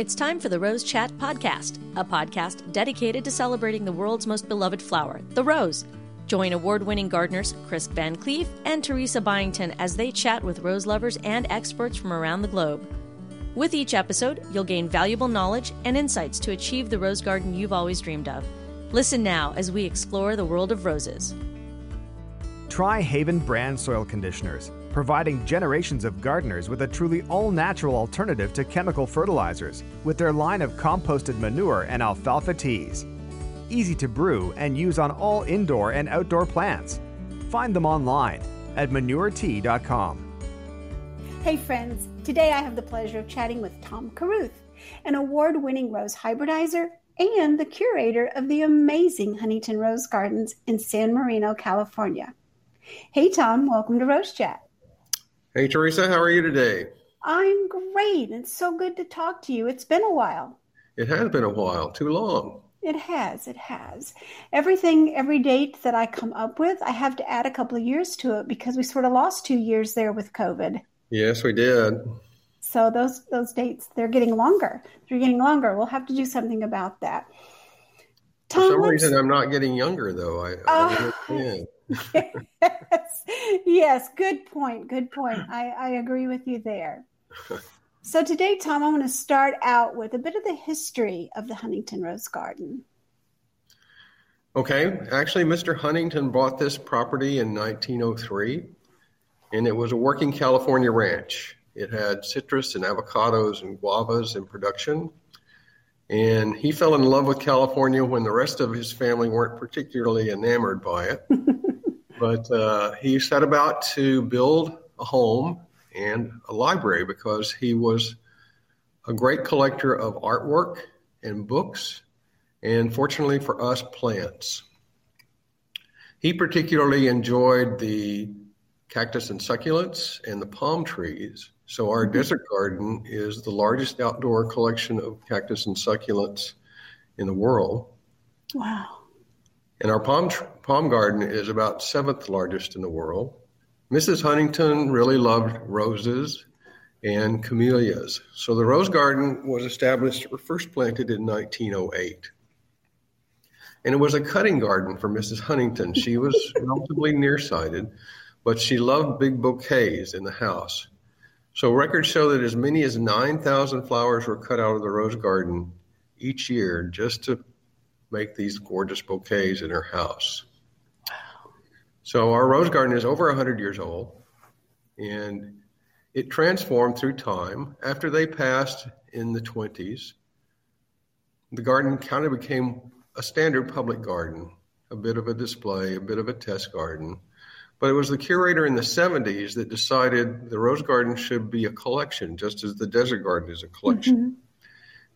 It's time for the Rose Chat Podcast, a podcast dedicated to celebrating the world's most beloved flower, the rose. Join award winning gardeners Chris VanCleave and Teresa Byington as they chat with rose lovers and experts from around the globe. With each episode, you'll gain valuable knowledge and insights to achieve the rose garden you've always dreamed of. Listen now as we explore the world of roses. Try Haven brand soil conditioners, providing generations of gardeners with a truly all natural alternative to chemical fertilizers with their line of composted manure and alfalfa teas. Easy to brew and use on all indoor and outdoor plants. Find them online at manuretea.com. Hey, friends. Today I have the pleasure of chatting with Tom Carruth, an award winning rose hybridizer and the curator of the amazing Huntington Rose Gardens in San Marino, California. Hey, Tom, welcome to Rose Chat. Hey, Teresa, how are you today? I'm great. It's so good to talk to you. It's been a while. It has been a while, too long. It has, it has. Everything, every date that I come up with, I have to add a couple of years to it because we sort of lost two years there with COVID. Yes, we did. So those those dates, they're getting longer. They're getting longer. We'll have to do something about that. Tom, For some reason, I'm not getting younger, though. I, I uh, yes, yes, good point. Good point. I, I agree with you there. So today, Tom, I want to start out with a bit of the history of the Huntington Rose Garden. Okay, actually, Mr. Huntington bought this property in 1903, and it was a working California ranch. It had citrus and avocados and guavas in production. And he fell in love with California when the rest of his family weren't particularly enamored by it. but uh, he set about to build a home and a library because he was a great collector of artwork and books, and fortunately for us, plants. He particularly enjoyed the cactus and succulents and the palm trees. So, our mm-hmm. desert garden is the largest outdoor collection of cactus and succulents in the world. Wow. And our palm, palm garden is about seventh largest in the world. Mrs. Huntington really loved roses and camellias. So the rose garden was established or first planted in 1908. And it was a cutting garden for Mrs. Huntington. She was relatively nearsighted, but she loved big bouquets in the house. So records show that as many as 9,000 flowers were cut out of the rose garden each year just to make these gorgeous bouquets in her house. So our rose garden is over 100 years old, and it transformed through time. After they passed in the 20s, the garden kind of became a standard public garden, a bit of a display, a bit of a test garden. But it was the curator in the 70s that decided the rose garden should be a collection, just as the desert garden is a collection. Mm-hmm.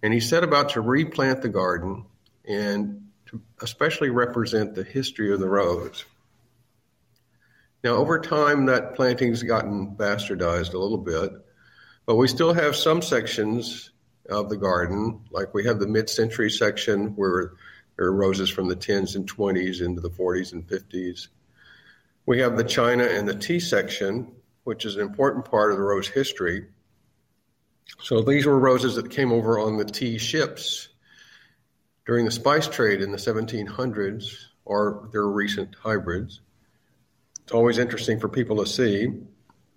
And he set about to replant the garden and to especially represent the history of the rose. Now, over time, that planting's gotten bastardized a little bit, but we still have some sections of the garden, like we have the mid-century section where there are roses from the 10s and 20s into the 40s and 50s. We have the China and the tea section, which is an important part of the rose history. So these were roses that came over on the tea ships during the spice trade in the 1700s, or their recent hybrids. It's always interesting for people to see.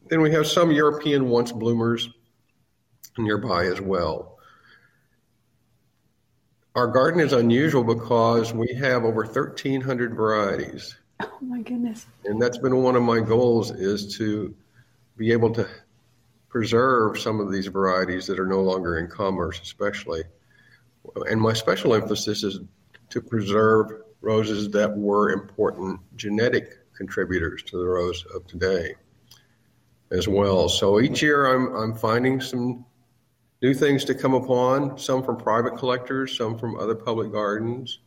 Then we have some European once bloomers nearby as well. Our garden is unusual because we have over 1,300 varieties. Oh my goodness! And that's been one of my goals is to be able to preserve some of these varieties that are no longer in commerce, especially. And my special emphasis is to preserve roses that were important genetic contributors to the rose of today as well. So each year I'm, I'm finding some new things to come upon, some from private collectors, some from other public gardens.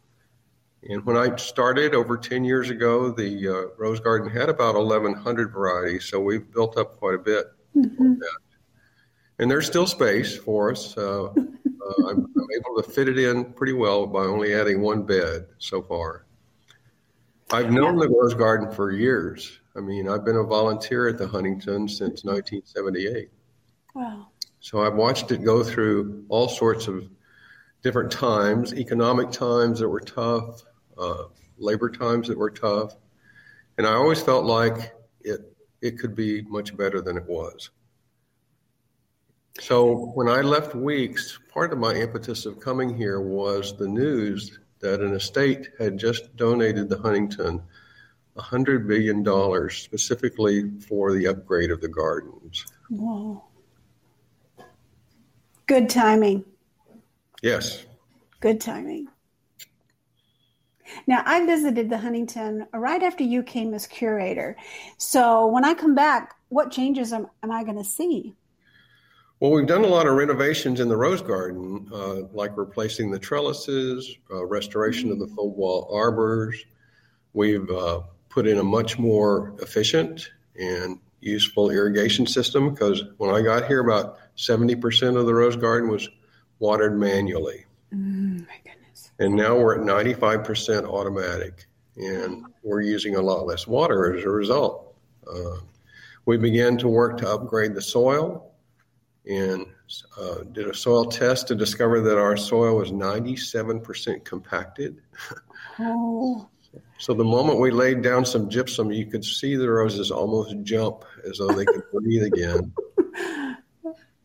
And when I started over 10 years ago, the uh, Rose Garden had about 1,100 varieties, so we've built up quite a bit. Mm-hmm. And there's still space for us. Uh, uh, I'm, I'm, able to fit it in pretty well by only adding one bed so far. I've known the Rose Garden for years. I mean, I've been a volunteer at the Huntington since 1978. Wow. So I've watched it go through all sorts of different times, economic times that were tough, uh, labor times that were tough, and I always felt like it it could be much better than it was. So when I left Weeks, part of my impetus of coming here was the news that an estate had just donated to Huntington $100 billion specifically for the upgrade of the gardens. Whoa. Good timing. Yes. Good timing. Now, I visited the Huntington right after you came as curator. So when I come back, what changes am, am I going to see? Well, we've done a lot of renovations in the rose garden, uh, like replacing the trellises, uh, restoration of the full wall arbors. We've uh, put in a much more efficient and useful irrigation system because when I got here, about 70% of the rose garden was watered manually. Mm, my goodness. And now we're at 95% automatic, and we're using a lot less water as a result. Uh, we began to work to upgrade the soil and uh, did a soil test to discover that our soil was 97% compacted. Oh. So the moment we laid down some gypsum, you could see the roses almost jump as though they could breathe again.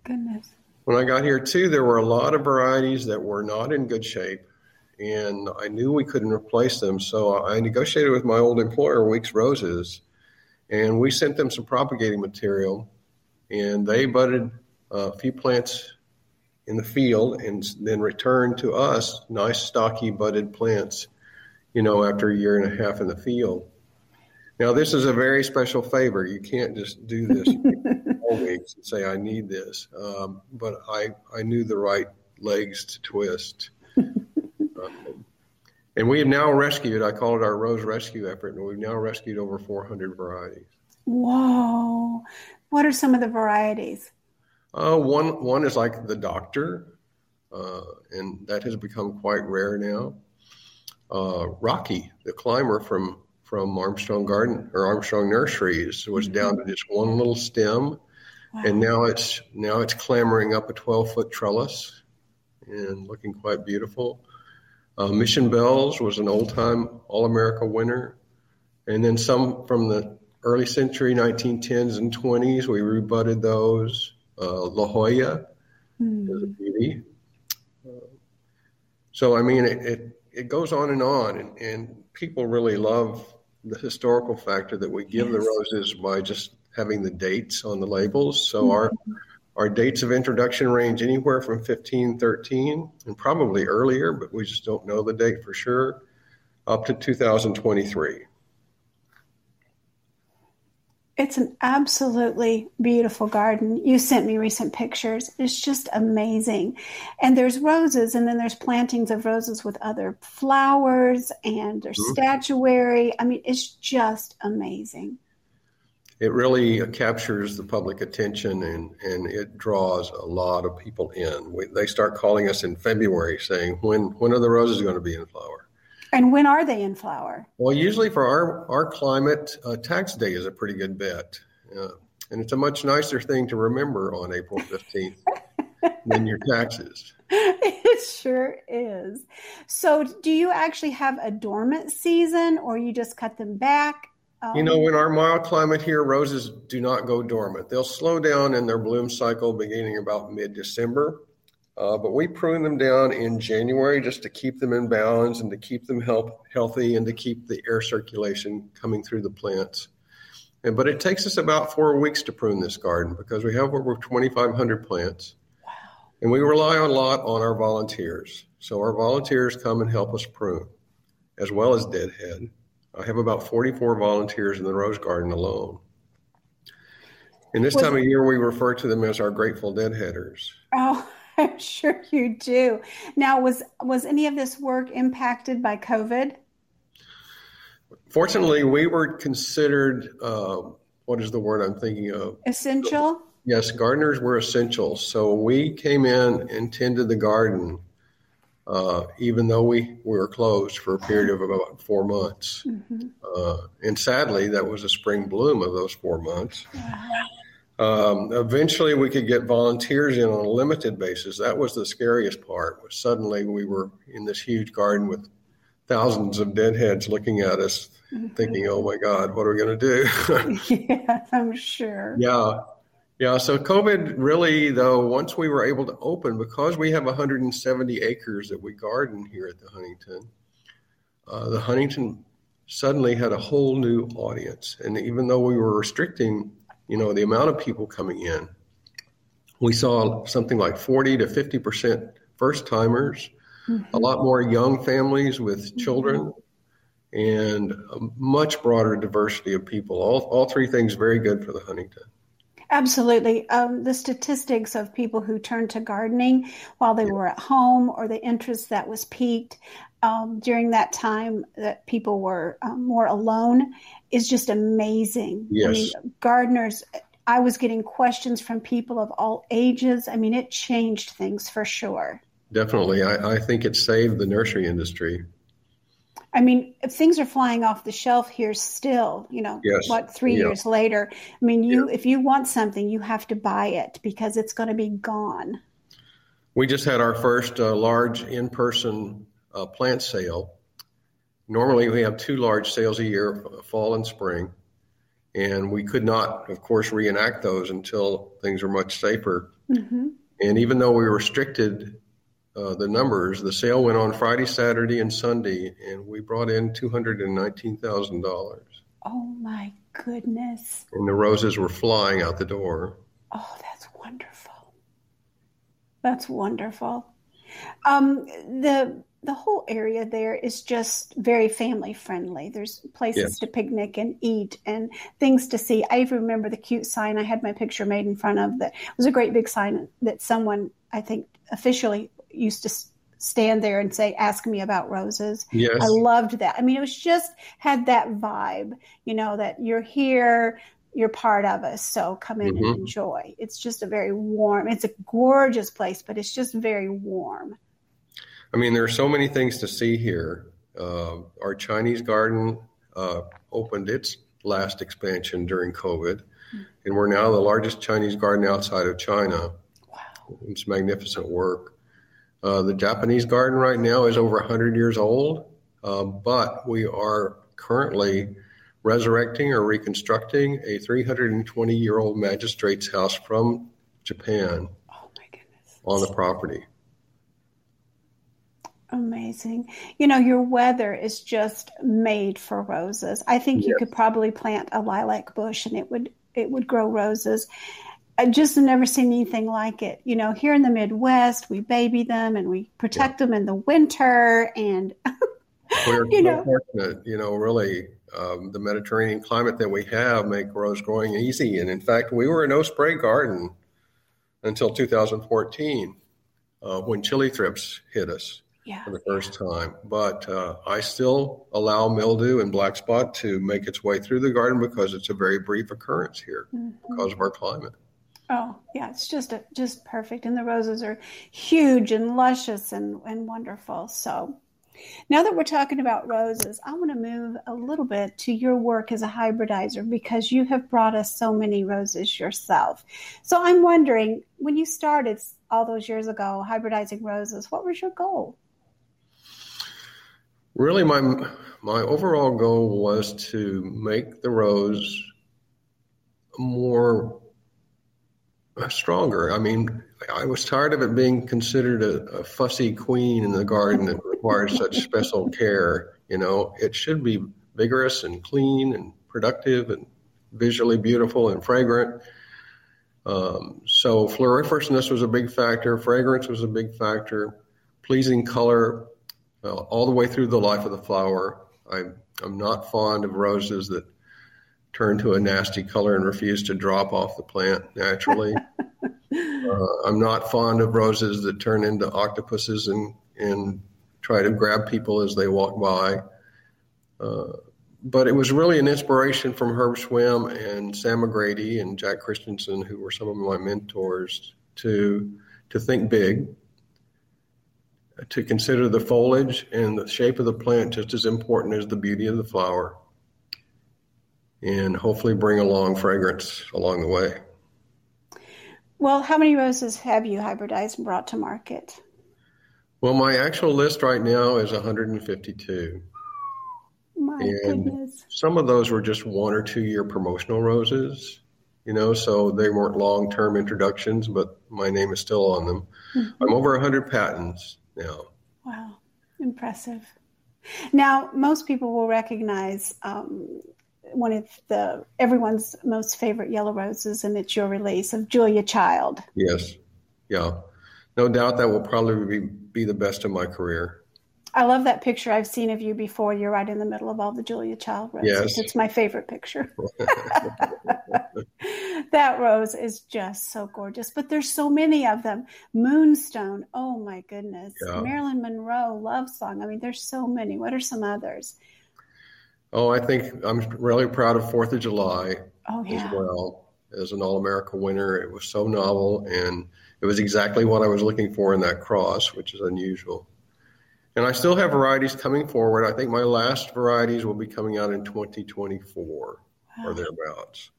Goodness. When I got here, too, there were a lot of varieties that were not in good shape, and I knew we couldn't replace them. So I negotiated with my old employer, Weeks Roses, and we sent them some propagating material, and they budded a few plants in the field and then return to us nice stocky budded plants you know after a year and a half in the field. Now this is a very special favor. You can't just do this all weeks and say i need this. Um, but i i knew the right legs to twist. Um, and we have now rescued i call it our rose rescue effort and we've now rescued over 400 varieties. Whoa. What are some of the varieties uh, one one is like the doctor, uh, and that has become quite rare now. Uh, Rocky, the climber from from Armstrong Garden or Armstrong Nurseries, was mm-hmm. down to just one little stem, wow. and now it's now it's clambering up a twelve foot trellis, and looking quite beautiful. Uh, Mission Bells was an old time All America winner, and then some from the early century 1910s and 20s. We rebudded those La Jolla mm. is a beauty. Uh, so I mean, it, it, it goes on and on, and, and, people really love the historical factor that we give yes. the roses by just having the dates on the labels. So mm. our our dates of introduction range anywhere from 1513 and probably earlier, but we just don't know the date for sure, up to 2023. It's an absolutely beautiful garden. You sent me recent pictures. It's just amazing. And there's roses, and then there's plantings of roses with other flowers, and there's mm-hmm. statuary. I mean, it's just amazing. It really captures the public attention and, and it draws a lot of people in. We, they start calling us in February saying, when, when are the roses going to be in flower? And when are they in flower? Well, usually for our, our climate, uh, tax day is a pretty good bet. Uh, and it's a much nicer thing to remember on April 15th than your taxes. It sure is. So, do you actually have a dormant season or you just cut them back? Um, you know, in our mild climate here, roses do not go dormant. They'll slow down in their bloom cycle beginning about mid December. Uh, but we prune them down in January just to keep them in balance and to keep them help, healthy and to keep the air circulation coming through the plants. And, but it takes us about four weeks to prune this garden because we have over 2,500 plants. Wow. And we rely a lot on our volunteers. So our volunteers come and help us prune, as well as deadhead. I have about 44 volunteers in the rose garden alone. And this time of year, we refer to them as our Grateful Deadheaders. Oh. I'm sure you do. Now, was was any of this work impacted by COVID? Fortunately, we were considered uh, what is the word I'm thinking of? Essential. Yes, gardeners were essential. So we came in and tended the garden, uh, even though we, we were closed for a period of about four months. Mm-hmm. Uh, and sadly, that was a spring bloom of those four months. Wow. Um, eventually, we could get volunteers in on a limited basis. That was the scariest part. Was suddenly we were in this huge garden with thousands of deadheads looking at us, mm-hmm. thinking, "Oh my God, what are we going to do?" yeah, I'm sure. Yeah, yeah. So COVID really, though, once we were able to open, because we have 170 acres that we garden here at the Huntington, uh, the Huntington suddenly had a whole new audience, and even though we were restricting you know, the amount of people coming in, we saw something like 40 to 50 percent first timers, mm-hmm. a lot more young families with mm-hmm. children, and a much broader diversity of people. All, all three things very good for the Huntington. Absolutely. Um, the statistics of people who turned to gardening while they were at home or the interest that was peaked um, during that time that people were um, more alone is just amazing. Yes. I mean, gardeners, I was getting questions from people of all ages. I mean, it changed things for sure. Definitely. I, I think it saved the nursery industry. I mean, if things are flying off the shelf here still, you know, yes. what, three yeah. years later, I mean, you, yeah. if you want something, you have to buy it because it's going to be gone. We just had our first uh, large in person uh, plant sale. Normally, we have two large sales a year, fall and spring, and we could not, of course, reenact those until things were much safer. Mm-hmm. And even though we were restricted uh, the numbers, the sale went on Friday, Saturday, and Sunday, and we brought in two hundred and nineteen thousand dollars. Oh my goodness! And the roses were flying out the door. Oh, that's wonderful. That's wonderful. Um, the the whole area there is just very family friendly. There's places yes. to picnic and eat and things to see. I even remember the cute sign I had my picture made in front of that it was a great big sign that someone I think officially used to stand there and say ask me about roses. Yes. I loved that. I mean it was just had that vibe, you know that you're here you're part of us so come in mm-hmm. and enjoy it's just a very warm it's a gorgeous place but it's just very warm I mean, there are so many things to see here. Uh, our Chinese garden uh, opened its last expansion during COVID, and we're now the largest Chinese garden outside of China. Wow. It's magnificent work. Uh, the Japanese garden right now is over 100 years old, uh, but we are currently resurrecting or reconstructing a 320 year old magistrate's house from Japan oh on the property. Amazing. You know, your weather is just made for roses. I think yes. you could probably plant a lilac bush and it would it would grow roses. I just never seen anything like it. You know, here in the Midwest, we baby them and we protect yeah. them in the winter and We're you know, fortunate, you know, really um, the Mediterranean climate that we have make rose growing easy. And in fact, we were a no spray garden until 2014 uh, when chili thrips hit us yeah. for the first time. But uh, I still allow mildew and black spot to make its way through the garden because it's a very brief occurrence here mm-hmm. because of our climate. Oh yeah, it's just a, just perfect, and the roses are huge and luscious and and wonderful. So. Now that we're talking about roses, I want to move a little bit to your work as a hybridizer because you have brought us so many roses yourself. So I'm wondering, when you started all those years ago hybridizing roses, what was your goal? really my my overall goal was to make the rose more stronger. I mean, I was tired of it being considered a, a fussy queen in the garden that requires such special care. You know, it should be vigorous and clean and productive and visually beautiful and fragrant. Um, so floriferousness was a big factor. Fragrance was a big factor. Pleasing color all the way through the life of the flower. I, I'm not fond of roses that turn to a nasty color and refuse to drop off the plant naturally. uh, I'm not fond of roses that turn into octopuses and, and try to grab people as they walk by. Uh, but it was really an inspiration from Herb Swim and Sam McGredy and Jack Christensen, who were some of my mentors, to to think big to consider the foliage and the shape of the plant just as important as the beauty of the flower and hopefully bring along fragrance along the way. Well, how many roses have you hybridized and brought to market? Well, my actual list right now is 152. My and goodness. some of those were just one or two year promotional roses, you know, so they weren't long term introductions, but my name is still on them. Mm-hmm. I'm over 100 patents now. Wow, impressive. Now, most people will recognize um, one of the everyone's most favorite yellow roses, and it's your release of Julia Child. Yes. Yeah. No doubt that will probably be, be the best of my career. I love that picture I've seen of you before. You're right in the middle of all the Julia Child roses. Yes. It's my favorite picture. that rose is just so gorgeous, but there's so many of them. Moonstone, oh my goodness. Yeah. Marilyn Monroe love song. I mean, there's so many. What are some others? Oh, I think I'm really proud of Fourth of July Oh yeah. as well as an All America winner. It was so novel and it was exactly what I was looking for in that cross, which is unusual. And I still have varieties coming forward. I think my last varieties will be coming out in 2024 or thereabouts.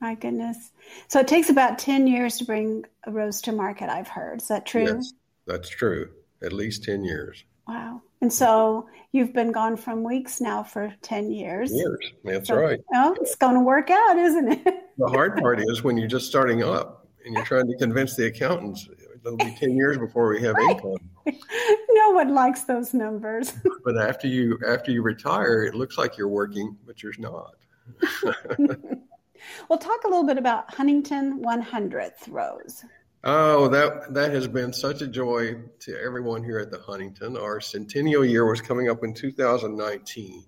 My goodness. So it takes about 10 years to bring a rose to market, I've heard. Is that true? Yes, that's true. At least 10 years. Wow. And so you've been gone from weeks now for 10 years. Years. That's So- right. Oh, it's going to work out, isn't it? The hard part is when you're just starting up and you're trying to convince the accountants it'll be 10 years before we have income. no one likes those numbers. But after you after you retire, it looks like you're working, but you're not. well, talk a little bit about Huntington 100th Rose. Oh, that that has been such a joy to everyone here at the Huntington. Our centennial year was coming up in 2019,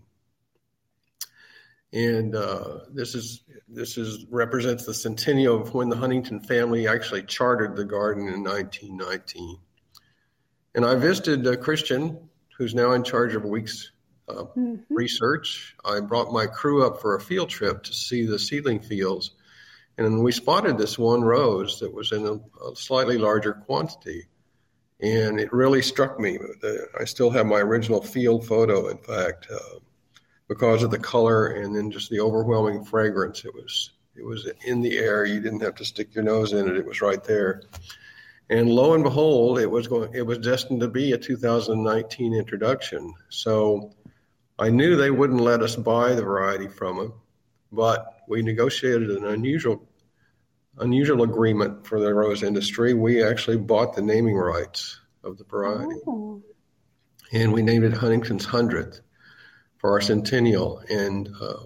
and uh, this is this is represents the centennial of when the Huntington family actually chartered the garden in 1919. And I visited uh, Christian, who's now in charge of Weeks uh, Mhm. research. I brought my crew up for a field trip to see the seedling fields, and we spotted this one rose that was in a, a slightly larger quantity. And it really struck me. I still have my original field photo, in fact, uh, because of the color and then just the overwhelming fragrance. It was it was in the air. You didn't have to stick your nose in it. It was right there. And lo and behold, it was going. It was destined to be a 2019 introduction. So I knew they wouldn't let us buy the variety from them, but we negotiated an unusual unusual agreement for the rose industry. We actually bought the naming rights of the variety, Oh, and we named it Huntington's Hundredth for our centennial. And uh,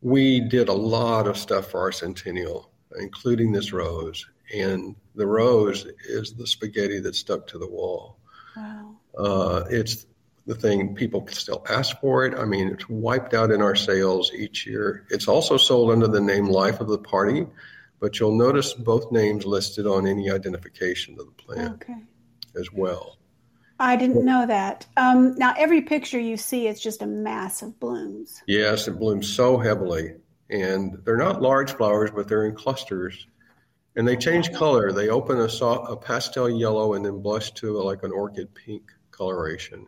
we did a lot of stuff for our centennial, including this rose. And the rose is the spaghetti that stuck to the wall. wow. Uh, it's the thing people still ask for it. I mean, it's wiped out in our sales each year. It's also sold under the name Life of the Party, but you'll notice both names listed on any identification of the plant Okay. as well. I didn't know that. Um, now, every picture you see is just a mass of blooms. Yes, it blooms so heavily, and they're not large flowers, but they're in clusters, and they change color. They open a, soft, a pastel yellow and then blush to like an orchid pink coloration.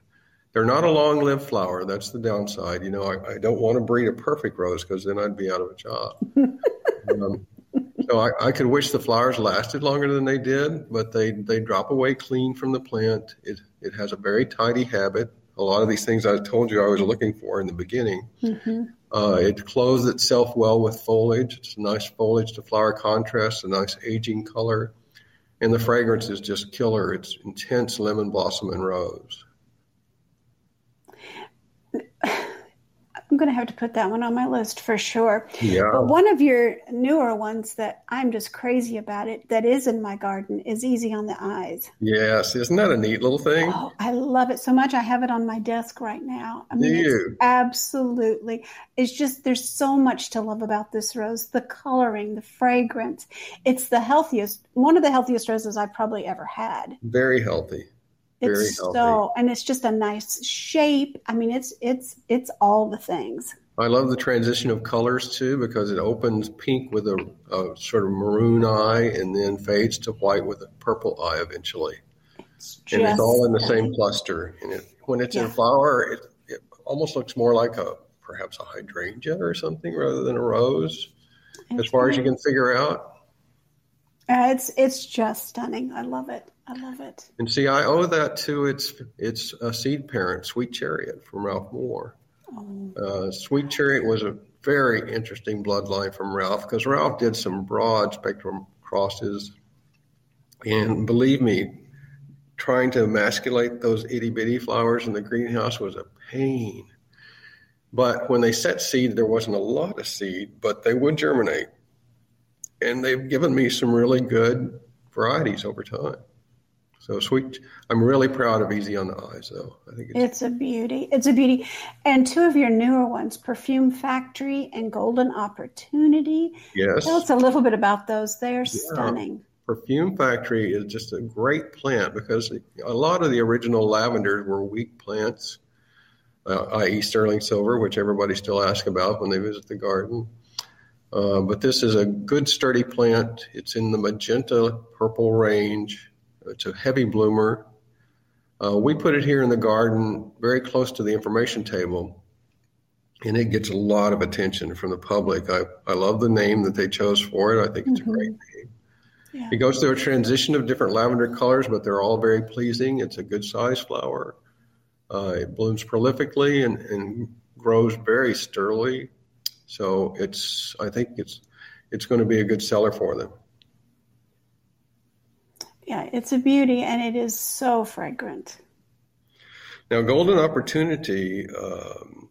They're not a long-lived flower. That's the downside. You know, I, I don't want to breed a perfect rose because then I'd be out of a job. um, so I, I could wish the flowers lasted longer than they did, but they they drop away clean from the plant. It it has a very tidy habit. A lot of these things I told you I was looking for in the beginning. hmm Uh, it clothes itself well with foliage. It's a nice foliage to flower contrast, a nice aging color, and the fragrance is just killer. It's intense lemon blossom and rose. Going to have to put that one on my list for sure. Yeah. But one of your newer ones that I'm just crazy about it, that is in my garden, is Easy on the Eyes. Yes. Isn't that a neat little thing? Oh, I love it so much. I have it on my desk right now. I mean, Do it's absolutely. It's just there's so much to love about this rose. The coloring, the fragrance. It's the healthiest, one of the healthiest roses I've probably ever had. Very healthy. Very It's healthy. so, and it's just a nice shape. I mean, it's it's it's all the things. I love the transition of colors too because it opens pink with a, a sort of maroon eye and then fades to white with a purple eye eventually. It's and it's all in the same cluster. And it, when it's in flower, it, it almost looks more like a perhaps a hydrangea or something rather than a rose, as far as you can figure out. Uh, it's it's just stunning. I love it. I love it. And see, I owe that to its its uh, seed parent, Sweet Chariot, from Ralph Moore. Oh. Uh, Sweet Chariot was a very interesting bloodline from Ralph because Ralph did some broad spectrum crosses, and believe me, trying to emasculate those itty bitty flowers in the greenhouse was a pain. But when they set seed, there wasn't a lot of seed, but they would germinate. And they've given me some really good varieties over time. So sweet. I'm really proud of Easy on the Eyes, though. I think it's, it's, a beauty. It's a beauty. And two of your newer ones, Perfume Factory and Golden Opportunity. Yes. Tell us a little bit about those. They are yeah. stunning. Perfume Factory is just a great plant because a lot of the original lavenders were weak plants uh, i.e., sterling silver, which everybody still asks about when they visit the garden. Uh, but this is a good, sturdy plant. It's in the magenta purple range. It's a heavy bloomer. Uh, we put it here in the garden, very close to the information table, and it gets a lot of attention from the public. I, I love the name that they chose for it. I think it's mm-hmm. a great name. Yeah. It goes through a transition of different lavender colors, but they're all very pleasing. It's a good size flower. Uh, it blooms prolifically and, and grows very sturdily. So it's I think it's it's going to be a good seller for them. Yeah, it's a beauty and it is so fragrant. Now, Golden Opportunity, um,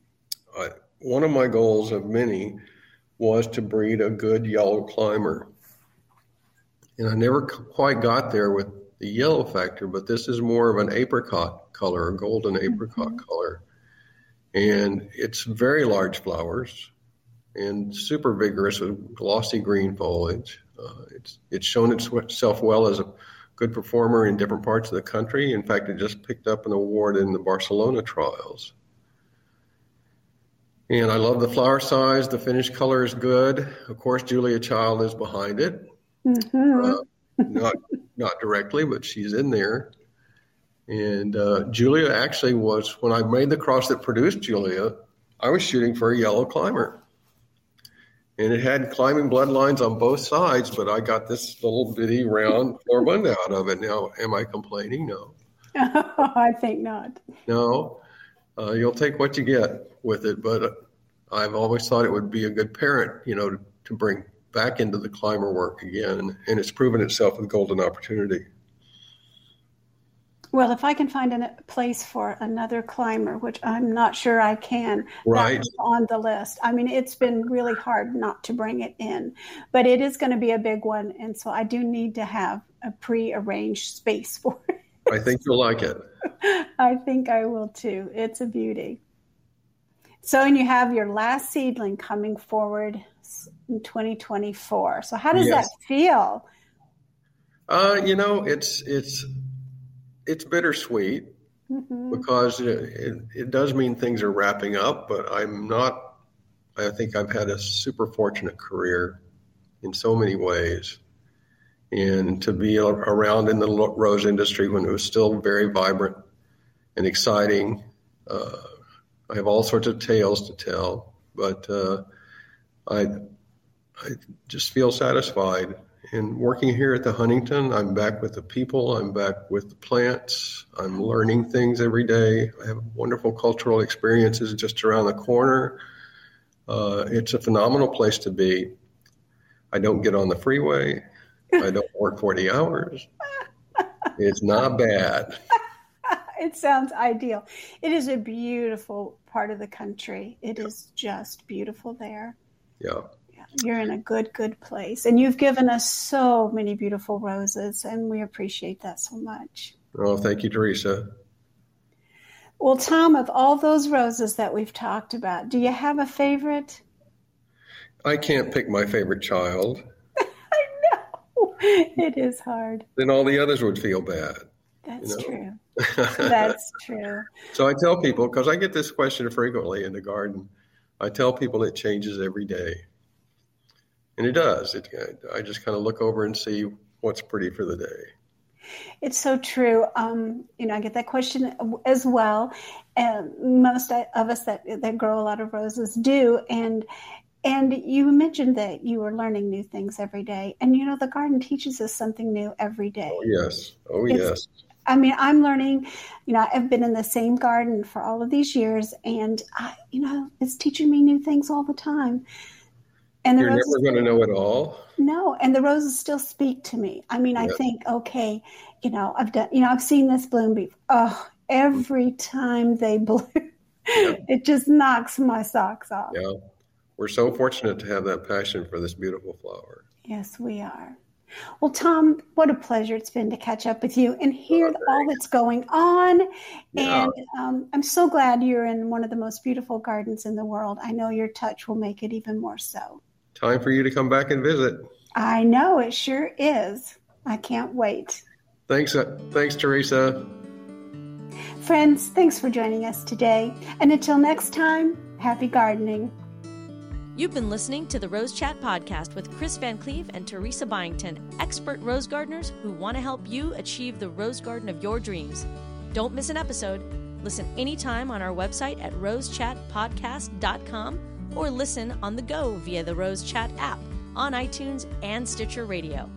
I, one of my goals of many was to breed a good yellow climber. And I never quite got there with the yellow factor, but this is more of an apricot color, a golden apricot mm-hmm. color. And it's very large flowers and super vigorous with glossy green foliage. Uh, it's, it's shown itself well as a good performer in different parts of the country. In fact, it just picked up an award in the Barcelona trials. And I love the flower size. The finished color is good. Of course, Julia Child is behind it. Mm-hmm. Uh, not not directly, but she's in there. And uh, Julia actually was when I made the cross that produced Julia. I was shooting for a yellow climber, and it had climbing bloodlines on both sides. But I got this little bitty round floribunda out of it. Now, am I complaining? No. I think not. No, uh, you'll take what you get with it. But uh, I've always thought it would be a good parent, you know, to, to bring back into the climber work again, and it's proven itself with Golden Opportunity. Well, if I can find a place for another climber, which I'm not sure I can, right on the list. I mean, it's been really hard not to bring it in, but it is going to be a big one, and so I do need to have a pre-arranged space for it. I think you'll like it. I think I will too. It's a beauty. So, and you have your last seedling coming forward in 2024. So how does yes. that feel? Uh, you know, it's it's it's bittersweet mm-hmm. because it, it, it, does mean things are wrapping up, but I'm not. I think I've had a super fortunate career in so many ways, and to be around in the rose industry when it was still very vibrant and exciting. Uh, I have all sorts of tales to tell, but uh, I I just feel satisfied. And working here at the Huntington, I'm back with the people, I'm back with the plants, I'm learning things every day. I have wonderful cultural experiences just around the corner. Uh, it's a phenomenal place to be. I don't get on the freeway, I don't work 40 hours. It's not bad. it sounds ideal. It is a beautiful part of the country. It yeah. is just beautiful there. Yeah you're in a good, good place. And you've given us so many beautiful roses, and we appreciate that so much. Oh, thank you, Teresa. Well, Tom, of all those roses that we've talked about, do you have a favorite? I can't pick my favorite child. I know. It is hard. Then all the others would feel bad. That's you know? true. That's true. So I tell people, because I get this question frequently in the garden, I tell people it changes every day and it does. It, I just kind of look over and see what's pretty for the day. It's so true. Um, you know, I get that question as well. And most of us that that grow a lot of roses do, and And you mentioned that you were learning new things every day. And you know, the garden teaches us something new every day. Oh, yes. Oh, it's, yes. I mean, I'm learning, you know, I've been in the same garden for all of these years, and, I, you know, it's teaching me new things all the time. And the You're never going to know it all. No, and the roses still speak to me. I mean, I think, okay, you know, I've done, you know, I've seen this bloom before. Oh, every time they bloom, yeah. it just knocks my socks off. Yeah, we're so fortunate to have that passion for this beautiful flower. Yes, we are. Well, Tom, what a pleasure it's been to catch up with you and hear oh, all that's going on. Yeah. And um, I'm so glad you're in one of the most beautiful gardens in the world. I know your touch will make it even more so. Time for you to come back and visit. I know it sure is. I can't wait. Thanks, uh, thanks, Teresa. Friends, thanks for joining us today. And until next time, happy gardening. You've been listening to the Rose Chat podcast with Chris VanCleave and Teresa Byington, expert rose gardeners who want to help you achieve the rose garden of your dreams. Don't miss an episode. Listen anytime on our website at rosechatpodcast.com or listen on the go via the Rose Chat app on iTunes and Stitcher Radio.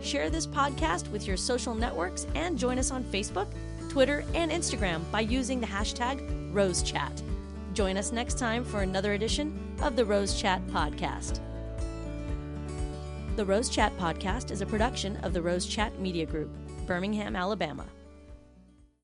Share this podcast with your social networks and join us on Facebook, Twitter, and Instagram by using the hashtag RoseChat. Join us next time for another edition of the Rose Chat Podcast. The Rose Chat Podcast is a production of the Rose Chat Media Group, Birmingham, Alabama.